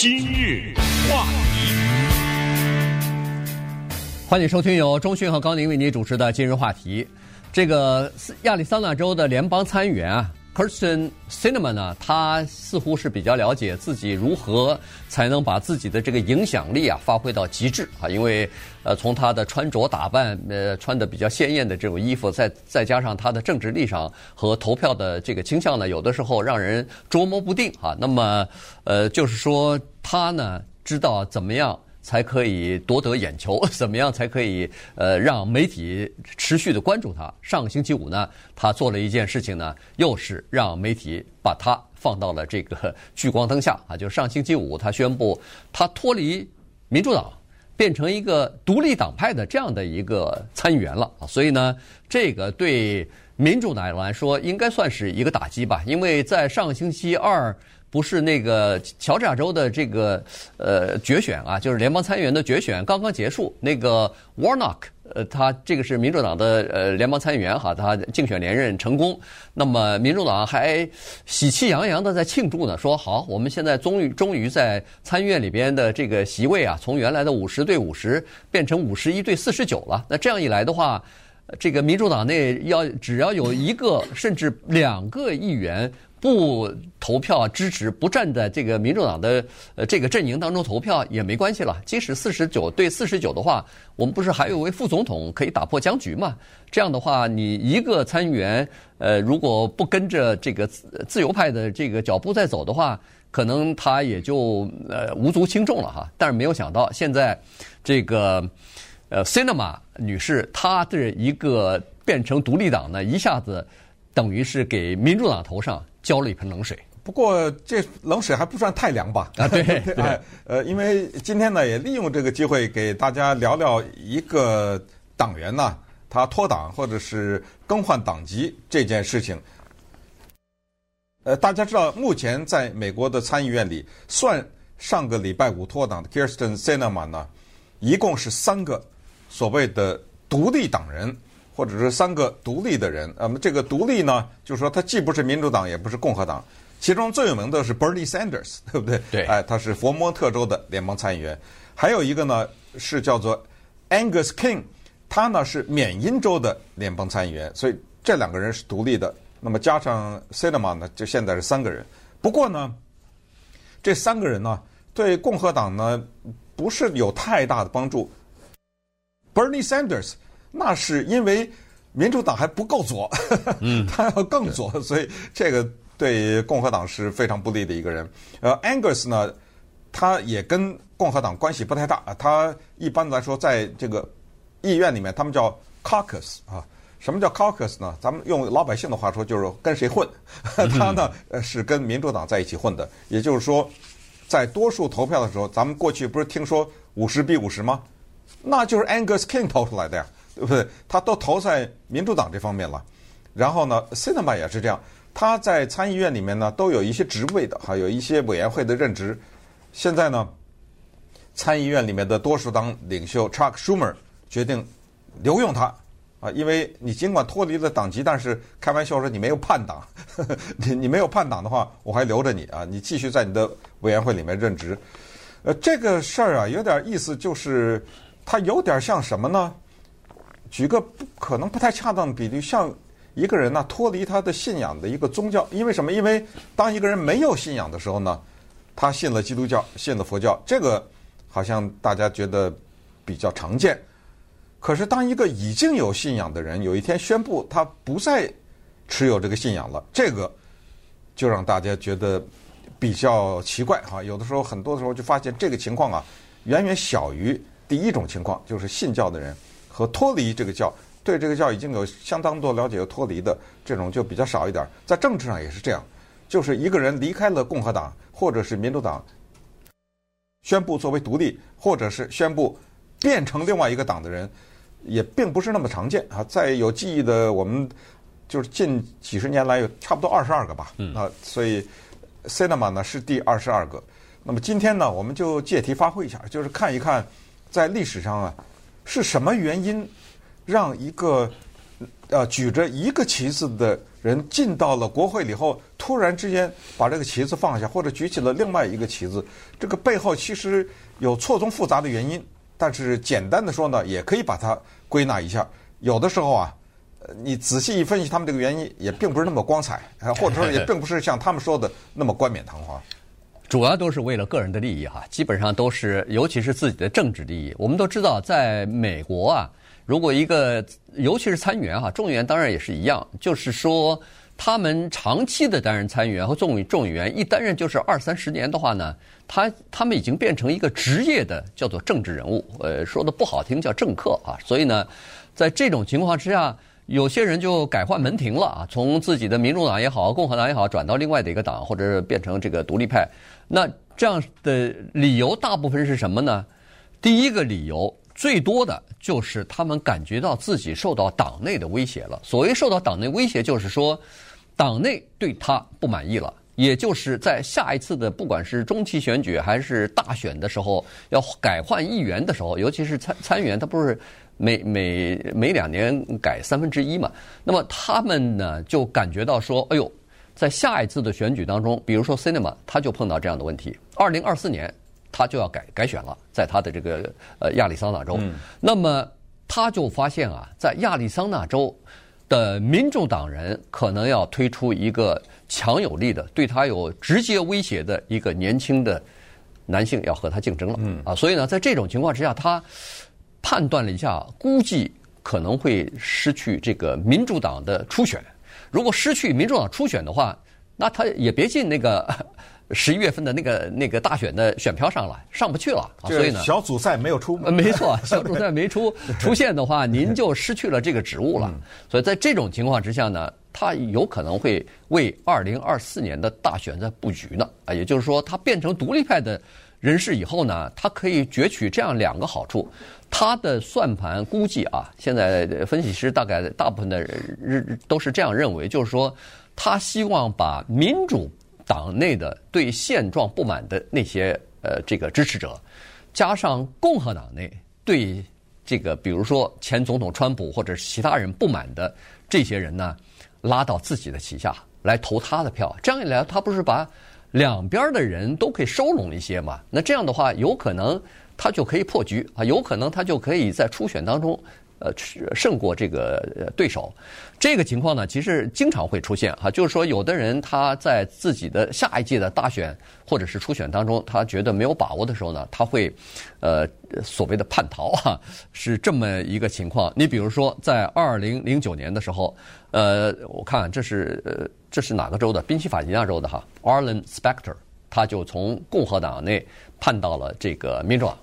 今日话题，欢迎收听由中讯和高宁为您主持的今日话题。这个亚利桑那州的联邦参议员啊。Kyrsten Cinema 呢，他似乎是比较了解自己如何才能把自己的这个影响力啊发挥到极致啊，因为呃从他的穿着打扮，呃穿的比较鲜艳的这种衣服，再再加上他的政治立场和投票的这个倾向呢，有的时候让人捉摸不定啊。那么呃就是说他呢知道怎么样。才可以夺得眼球，怎么样才可以呃让媒体持续的关注他？上个星期五呢，他做了一件事情呢，又是让媒体把他放到了这个聚光灯下啊。就上星期五，他宣布他脱离民主党，变成一个独立党派的这样的一个参议员了啊。所以呢，这个对民主党来说应该算是一个打击吧，因为在上个星期二。不是那个乔治亚州的这个呃决选啊，就是联邦参议员的决选刚刚结束。那个 Warnock，呃，他这个是民主党的呃联邦参议员哈，他竞选连任成功。那么民主党还喜气洋洋的在庆祝呢，说好，我们现在终于终于在参议院里边的这个席位啊，从原来的五十对五十变成五十一对四十九了。那这样一来的话，这个民主党内要只要有一个甚至两个议员。不投票支持，不站在这个民主党的呃这个阵营当中投票也没关系了。即使四十九对四十九的话，我们不是还有位副总统可以打破僵局吗？这样的话，你一个参议员呃如果不跟着这个自由派的这个脚步再走的话，可能他也就呃无足轻重了哈。但是没有想到，现在这个呃 Cinema 女士她的一个变成独立党呢，一下子等于是给民主党头上。浇了一盆冷水，不过这冷水还不算太凉吧？啊，对 对，呃，因为今天呢，也利用这个机会给大家聊聊一个党员呢，他脱党或者是更换党籍这件事情。呃，大家知道，目前在美国的参议院里，算上个礼拜五脱党的 Kirsten Sinema 呢，一共是三个所谓的独立党人。或者是三个独立的人，那么这个独立呢，就是说他既不是民主党，也不是共和党。其中最有名的是 Bernie Sanders，对不对？对。哎，他是佛蒙特州的联邦参议员。还有一个呢是叫做 Angus King，他呢是缅因州的联邦参议员。所以这两个人是独立的。那么加上 Cinema 呢，就现在是三个人。不过呢，这三个人呢对共和党呢不是有太大的帮助。Bernie Sanders。那是因为民主党还不够左，嗯，他要更左，所以这个对共和党是非常不利的一个人。呃，Angus 呢，他也跟共和党关系不太大。他一般来说在这个议院里面，他们叫 caucus 啊。什么叫 caucus 呢？咱们用老百姓的话说，就是跟谁混。他呢，呃，是跟民主党在一起混的。也就是说，在多数投票的时候，咱们过去不是听说五十比五十吗？那就是 Angus King 投出来的呀。对不对？他都投在民主党这方面了，然后呢，Sinema 也是这样，他在参议院里面呢都有一些职位的，还有一些委员会的任职。现在呢，参议院里面的多数党领袖 Chuck Schumer 决定留用他啊，因为你尽管脱离了党籍，但是开玩笑说你没有叛党，呵呵你你没有叛党的话，我还留着你啊，你继续在你的委员会里面任职。呃，这个事儿啊有点意思，就是他有点像什么呢？举个不可能不太恰当的比喻，像一个人呢脱离他的信仰的一个宗教，因为什么？因为当一个人没有信仰的时候呢，他信了基督教，信了佛教，这个好像大家觉得比较常见。可是当一个已经有信仰的人有一天宣布他不再持有这个信仰了，这个就让大家觉得比较奇怪哈。有的时候，很多的时候就发现这个情况啊，远远小于第一种情况，就是信教的人。和脱离这个教，对这个教已经有相当多了解和脱离的这种就比较少一点。在政治上也是这样，就是一个人离开了共和党或者是民主党，宣布作为独立，或者是宣布变成另外一个党的人，也并不是那么常见啊。在有记忆的我们就是近几十年来有差不多二十二个吧，啊，所以 Cinema 呢是第二十二个。那么今天呢，我们就借题发挥一下，就是看一看在历史上啊。是什么原因让一个呃举着一个旗子的人进到了国会里后，突然之间把这个旗子放下，或者举起了另外一个旗子，这个背后其实有错综复杂的原因。但是简单的说呢，也可以把它归纳一下。有的时候啊，你仔细一分析，他们这个原因也并不是那么光彩，或者说也并不是像他们说的那么冠冕堂皇。主要都是为了个人的利益哈，基本上都是，尤其是自己的政治利益。我们都知道，在美国啊，如果一个尤其是参议员哈，众议员当然也是一样，就是说他们长期的担任参议员和众众议员，一担任就是二三十年的话呢。他他们已经变成一个职业的叫做政治人物，呃，说的不好听叫政客啊。所以呢，在这种情况之下，有些人就改换门庭了啊，从自己的民主党也好，共和党也好，转到另外的一个党，或者是变成这个独立派。那这样的理由大部分是什么呢？第一个理由最多的就是他们感觉到自己受到党内的威胁了。所谓受到党内威胁，就是说党内对他不满意了。也就是在下一次的不管是中期选举还是大选的时候，要改换议员的时候，尤其是参参议员，他不是每每每两年改三分之一嘛？那么他们呢就感觉到说，哎呦，在下一次的选举当中，比如说 Cinema，他就碰到这样的问题。二零二四年他就要改改选了，在他的这个呃亚利桑那州，嗯、那么他就发现啊，在亚利桑那州的民主党人可能要推出一个。强有力的，对他有直接威胁的一个年轻的男性要和他竞争了，嗯啊，所以呢，在这种情况之下，他判断了一下，估计可能会失去这个民主党的初选。如果失去民主党初选的话，那他也别进那个。十一月份的那个那个大选的选票上了，上不去了，所以呢，小组赛没有出，没错，小组赛没出出现的话，您就失去了这个职务了。所以在这种情况之下呢，他有可能会为二零二四年的大选在布局呢。啊，也就是说，他变成独立派的人士以后呢，他可以攫取这样两个好处。他的算盘估计啊，现在分析师大概大部分的人都是这样认为，就是说，他希望把民主。党内的对现状不满的那些呃这个支持者，加上共和党内对这个比如说前总统川普或者其他人不满的这些人呢，拉到自己的旗下来投他的票，这样一来，他不是把两边的人都可以收拢一些嘛？那这样的话，有可能他就可以破局啊，有可能他就可以在初选当中。呃，胜过这个对手，这个情况呢，其实经常会出现哈。就是说，有的人他在自己的下一届的大选或者是初选当中，他觉得没有把握的时候呢，他会呃所谓的叛逃哈，是这么一个情况。你比如说，在二零零九年的时候，呃，我看这是呃这是哪个州的？宾夕法尼亚州的哈，Arlen Specter，他就从共和党内叛到了这个民主党，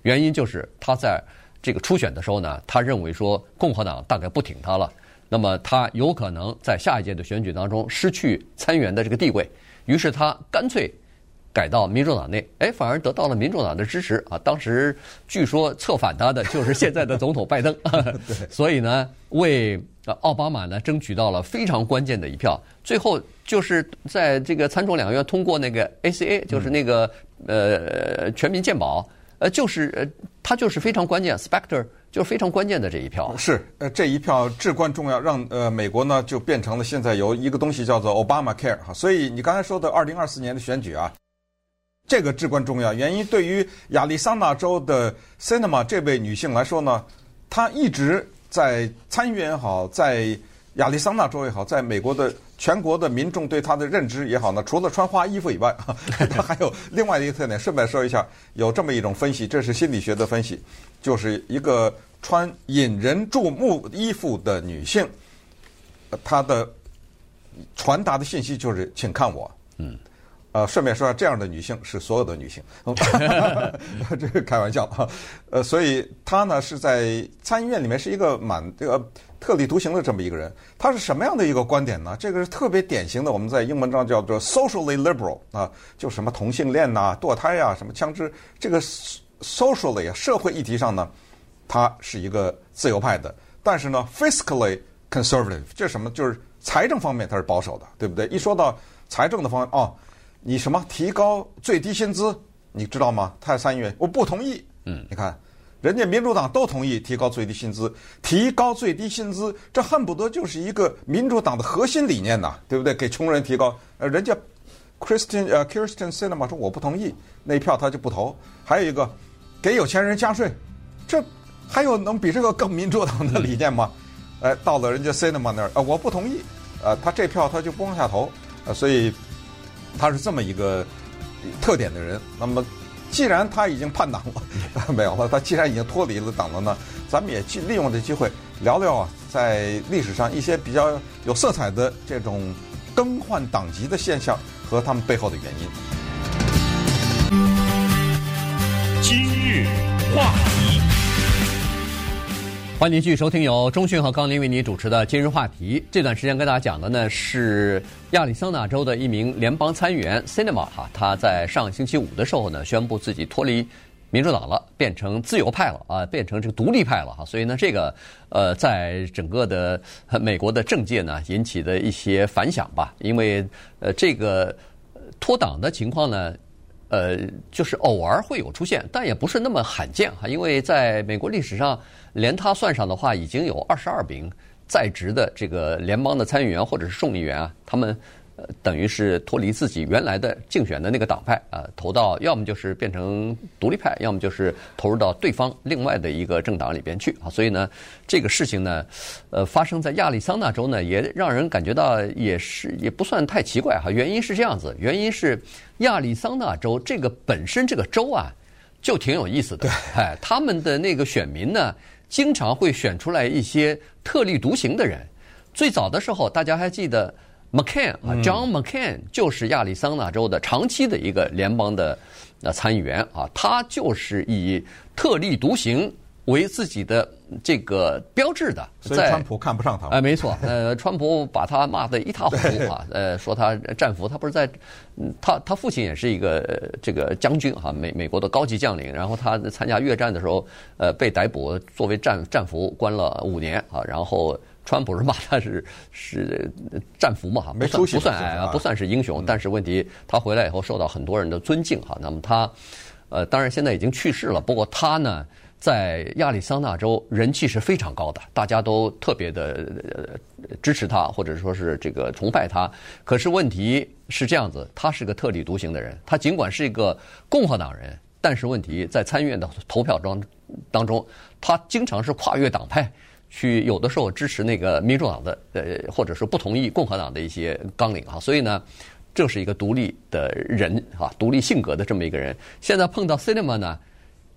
原因就是他在。这个初选的时候呢，他认为说共和党大概不挺他了，那么他有可能在下一届的选举当中失去参议员的这个地位，于是他干脆改到民主党内，哎，反而得到了民主党的支持啊。当时据说策反他的就是现在的总统拜登，所以呢，为奥巴马呢争取到了非常关键的一票。最后就是在这个参众两院通过那个 ACA，就是那个呃全民健保。呃，就是呃，他就是非常关键，Specter 就是非常关键的这一票。是，呃，这一票至关重要，让呃美国呢就变成了现在有一个东西叫做 Obama Care 哈。所以你刚才说的二零二四年的选举啊，这个至关重要。原因对于亚利桑那州的 Cinema 这位女性来说呢，她一直在参议院也好，在亚利桑那州也好，在美国的。全国的民众对他的认知也好呢，除了穿花衣服以外，他 还有另外的一个特点。顺便说一下，有这么一种分析，这是心理学的分析，就是一个穿引人注目衣服的女性，她的传达的信息就是“请看我”。嗯，呃，顺便说下，这样的女性是所有的女性，这个开玩笑哈。呃，所以她呢是在参议院里面是一个蛮这个。特立独行的这么一个人，他是什么样的一个观点呢？这个是特别典型的，我们在英文上叫做 socially liberal 啊，就什么同性恋呐、堕胎啊、什么枪支，这个 socially 啊，社会议题上呢，他是一个自由派的。但是呢，fiscally conservative，这是什么？就是财政方面他是保守的，对不对？一说到财政的方面，哦，你什么提高最低薪资，你知道吗？他参议员我不同意。嗯，你看。人家民主党都同意提高最低薪资，提高最低薪资，这恨不得就是一个民主党的核心理念呐，对不对？给穷人提高，呃，人家 Christian 呃 kiristan Cinema 说我不同意，那一票他就不投。还有一个，给有钱人加税，这还有能比这个更民主党的理念吗？哎，到了人家 Cinema 那儿，呃，我不同意，呃，他这票他就不往下投，呃，所以他是这么一个特点的人。那么。既然他已经叛党了，没有了。他既然已经脱离了党了呢，咱们也去利用这机会聊聊啊，在历史上一些比较有色彩的这种更换党籍的现象和他们背后的原因。今日话题。欢迎继续收听由中讯和高宁为您主持的今日话题。这段时间跟大家讲的呢是亚利桑那州的一名联邦参议员 Cinema 哈，他在上星期五的时候呢宣布自己脱离民主党了，变成自由派了啊，变成这个独立派了哈。所以呢，这个呃，在整个的美国的政界呢引起的一些反响吧，因为呃这个脱党的情况呢。呃，就是偶尔会有出现，但也不是那么罕见哈。因为在美国历史上，连他算上的话，已经有二十二名在职的这个联邦的参议员或者是众议员啊，他们。呃，等于是脱离自己原来的竞选的那个党派啊，投到要么就是变成独立派，要么就是投入到对方另外的一个政党里边去啊。所以呢，这个事情呢，呃，发生在亚利桑那州呢，也让人感觉到也是也不算太奇怪哈。原因是这样子，原因是亚利桑那州这个本身这个州啊，就挺有意思的。哎，他们的那个选民呢，经常会选出来一些特立独行的人。最早的时候，大家还记得。McCain 啊，John McCain 就是亚利桑那州的长期的一个联邦的呃参议员啊，他就是以特立独行为自己的这个标志的。所以川普看不上他。哎，没错，呃，川普把他骂得一塌糊涂啊，呃，说他战俘，他不是在，他他父亲也是一个这个将军哈，美美国的高级将领，然后他参加越战的时候，呃，被逮捕作为战战俘关了五年啊，然后。川普是骂他是是战俘嘛哈，不算不算啊，不算是英雄。但是问题他回来以后受到很多人的尊敬哈。那么他呃，当然现在已经去世了。不过他呢，在亚利桑那州人气是非常高的，大家都特别的支持他，或者说是这个崇拜他。可是问题是这样子，他是个特立独行的人。他尽管是一个共和党人，但是问题在参议院的投票中当中，他经常是跨越党派。去有的时候支持那个民主党的，呃，或者说不同意共和党的一些纲领哈，所以呢，这是一个独立的人哈，独立性格的这么一个人。现在碰到 Cinema 呢，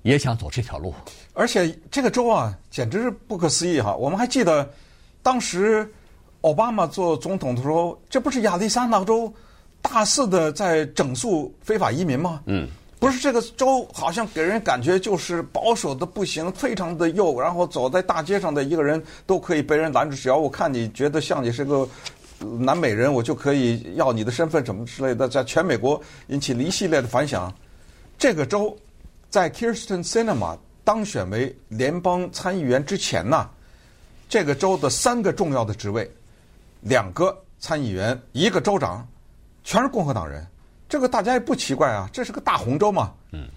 也想走这条路，而且这个州啊，简直是不可思议哈。我们还记得当时奥巴马做总统的时候，这不是亚利桑那州大肆的在整肃非法移民吗？嗯。不是这个州好像给人感觉就是保守的不行，非常的右，然后走在大街上的一个人都可以被人拦住，只要我看你觉得像你是个南美人，我就可以要你的身份什么之类的，在全美国引起了一系列的反响。这个州在 Kirsten Sinema 当选为联邦参议员之前呢，这个州的三个重要的职位，两个参议员，一个州长，全是共和党人。这个大家也不奇怪啊，这是个大红州嘛。嗯，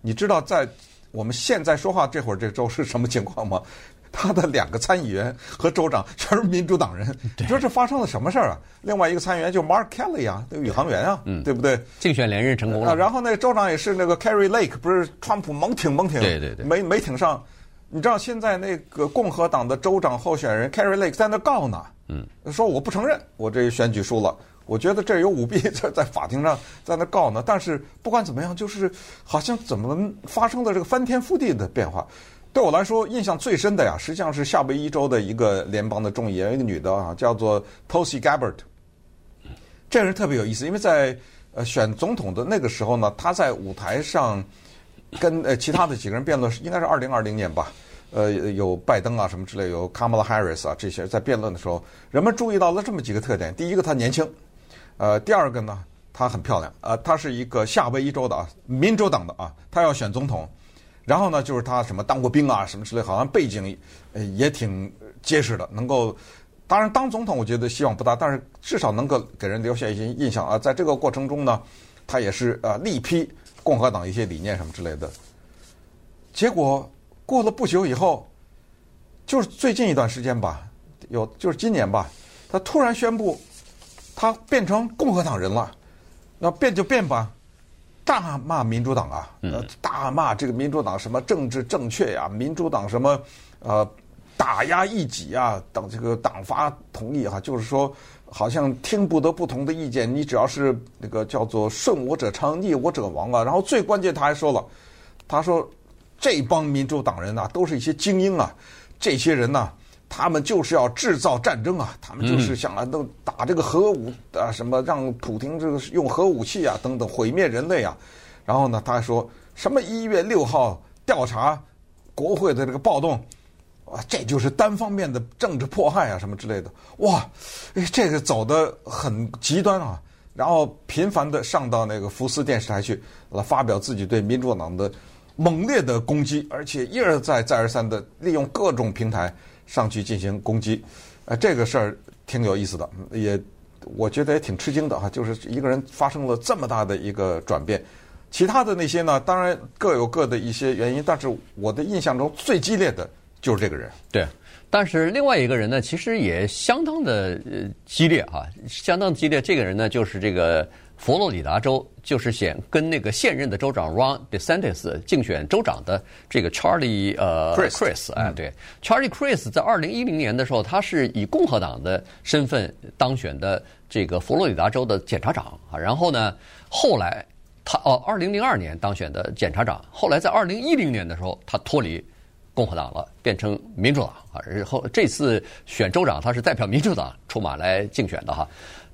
你知道在我们现在说话这会儿，这个州是什么情况吗？他的两个参议员和州长全是民主党人。你说这发生了什么事儿啊？另外一个参议员就 Mark Kelly 啊，那个宇航员啊，对不对？竞选连任成功了。然后那个州长也是那个 Kari Lake，不是川普猛挺猛挺，对对对，没没挺上。你知道现在那个共和党的州长候选人 Kari Lake 在那告呢，嗯，说我不承认我这选举输了。我觉得这有舞弊，在在法庭上在那告呢。但是不管怎么样，就是好像怎么发生的这个翻天覆地的变化。对我来说，印象最深的呀，实际上是夏威夷州的一个联邦的众议员，一个女的啊，叫做 Tulsi Gabbard。这人特别有意思，因为在呃选总统的那个时候呢，她在舞台上跟呃其他的几个人辩论，应该是二零二零年吧。呃，有拜登啊什么之类，有 Kamala Harris 啊这些在辩论的时候，人们注意到了这么几个特点：第一个，她年轻。呃，第二个呢，她很漂亮，呃，她是一个夏威夷州的啊，民主党的啊，她要选总统，然后呢，就是她什么当过兵啊，什么之类，好像背景也挺结实的，能够，当然当总统我觉得希望不大，但是至少能够给人留下一些印象啊，在这个过程中呢，她也是呃力批共和党一些理念什么之类的，结果过了不久以后，就是最近一段时间吧，有就是今年吧，他突然宣布他变成共和党人了。那变就变吧，大骂民主党啊，呃，大骂这个民主党什么政治正确呀，民主党什么呃打压异己啊，等这个党发同意哈，就是说好像听不得不同的意见，你只要是那个叫做顺我者昌，逆我者亡啊。然后最关键他还说了，他说这帮民主党人呐，都是一些精英啊，这些人呐。他们就是要制造战争啊！他们就是想来都打这个核武啊，什么让普京这个用核武器啊，等等毁灭人类啊。然后呢，他还说什么一月六号调查国会的这个暴动啊，这就是单方面的政治迫害啊，什么之类的。哇，哎，这个走的很极端啊！然后频繁的上到那个福斯电视台去来发表自己对民主党的猛烈的攻击，而且一而再再而三的利用各种平台。上去进行攻击，呃，这个事儿挺有意思的，也我觉得也挺吃惊的哈。就是一个人发生了这么大的一个转变，其他的那些呢，当然各有各的一些原因，但是我的印象中最激烈的就是这个人。对，但是另外一个人呢，其实也相当的激烈啊，相当激烈。这个人呢，就是这个。佛罗里达州就是选跟那个现任的州长 Ron DeSantis 竞选州长的这个 Charlie 呃 Crist 哎对。Charlie Crist 在二零一零年的时候，他是以共和党的身份当选的这个佛罗里达州的检察长啊，然后呢，后来他哦二零零二年当选的检察长，后来在二零一零年的时候，他脱离共和党了，变成民主党啊，然后这次选州长他是代表民主党出马来竞选的哈。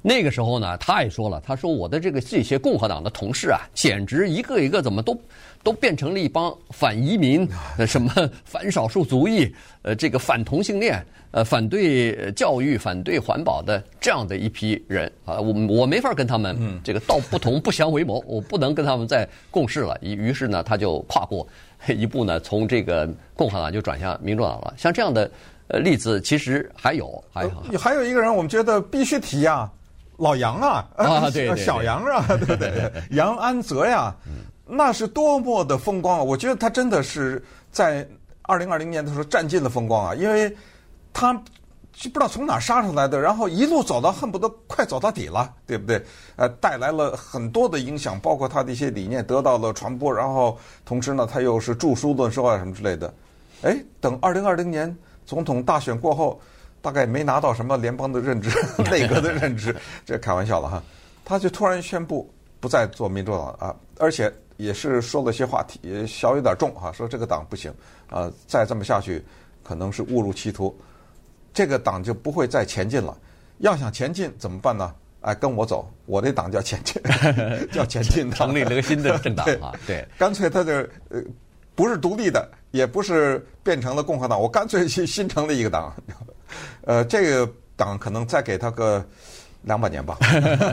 那个时候呢，他也说了，他说我的这个这些共和党的同事啊，简直一个一个怎么都都变成了一帮反移民、呃 什么反少数族裔、呃这个反同性恋、呃反对教育、反对环保的这样的一批人啊，我我没法跟他们这个道不同不相为谋，我不能跟他们再共事了。于于是呢，他就跨过 一步呢，从这个共和党就转向民主党了。像这样的呃例子，其实还有，还有还有一个人，我们觉得必须提呀。老杨啊，啊对，对，小杨啊，对不 对？杨安泽呀，那是多么的风光啊！我觉得他真的是在二零二零年的时候占尽了风光啊，因为他就不知道从哪杀出来的，然后一路走到恨不得快走到底了，对不对？呃，带来了很多的影响，包括他的一些理念得到了传播，然后同时呢，他又是著书论说啊什么之类的。哎，等二零二零年总统大选过后。大概没拿到什么联邦的任职、内阁的任职，这开玩笑了哈。他就突然宣布不再做民主党啊，而且也是说了些话题，小有点重哈，说这个党不行啊，再这么下去可能是误入歧途，这个党就不会再前进了。要想前进怎么办呢？哎，跟我走，我这党叫前进，叫前进党，成立了个新的政党啊，对，干脆他就呃不是独立的，也不是变成了共和党，我干脆去新成立一个党。呃，这个党可能再给他个两百年吧。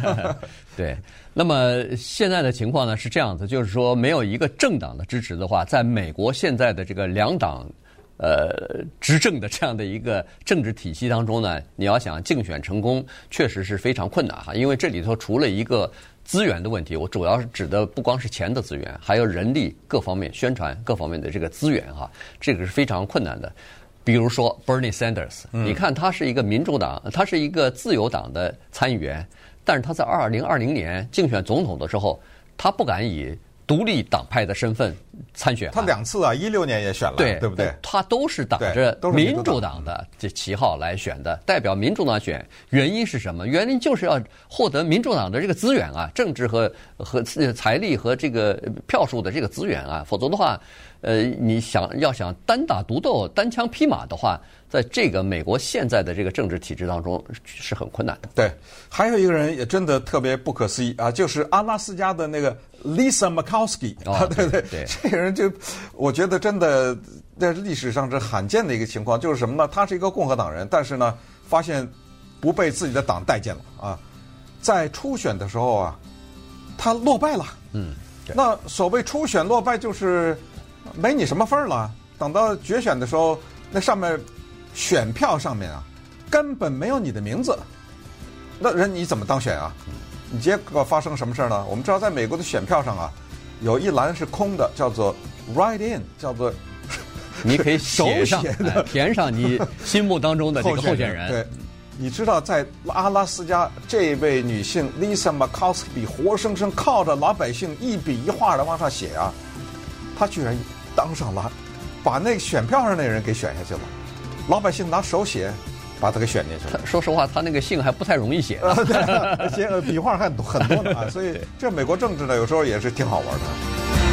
对，那么现在的情况呢是这样子，就是说没有一个政党的支持的话，在美国现在的这个两党呃执政的这样的一个政治体系当中呢，你要想竞选成功，确实是非常困难哈。因为这里头除了一个资源的问题，我主要是指的不光是钱的资源，还有人力各方面、宣传各方面的这个资源哈，这个是非常困难的。比如说 Bernie Sanders，你看他是一个民主党，他是一个自由党的参议员，但是他在二零二零年竞选总统的时候，他不敢以独立党派的身份参选。他两次啊，一六年也选了，对，对不对？他都是打着民主党的这旗号来选的，代表民主党选。原因是什么？原因就是要获得民主党的这个资源啊，政治和和财力和这个票数的这个资源啊，否则的话。呃，你想要想单打独斗、单枪匹马的话，在这个美国现在的这个政治体制当中是很困难的。对，还有一个人也真的特别不可思议啊，就是阿拉斯加的那个 Lisa Murkowski 啊，对对对，这个人就我觉得真的在历史上是罕见的一个情况，就是什么呢？他是一个共和党人，但是呢，发现不被自己的党待见了啊，在初选的时候啊，他落败了。嗯，那所谓初选落败就是。没你什么份儿了。等到决选的时候，那上面选票上面啊，根本没有你的名字。那人你怎么当选啊？你结果发生什么事儿呢？我们知道，在美国的选票上啊，有一栏是空的，叫做 “write in”，叫做 你可以写上手写填上你心目当中的这个候选人。对，你知道在阿拉斯加，这位女性 Lisa Murkowski 活生生靠着老百姓一笔一画的往上写啊，她居然当上了，把那个选票上那人给选下去了，老百姓拿手写把他给选进去了。说实话，他那个姓还不太容易写。啊，写笔画还很多呢啊，所以这美国政治呢，有时候也是挺好玩的。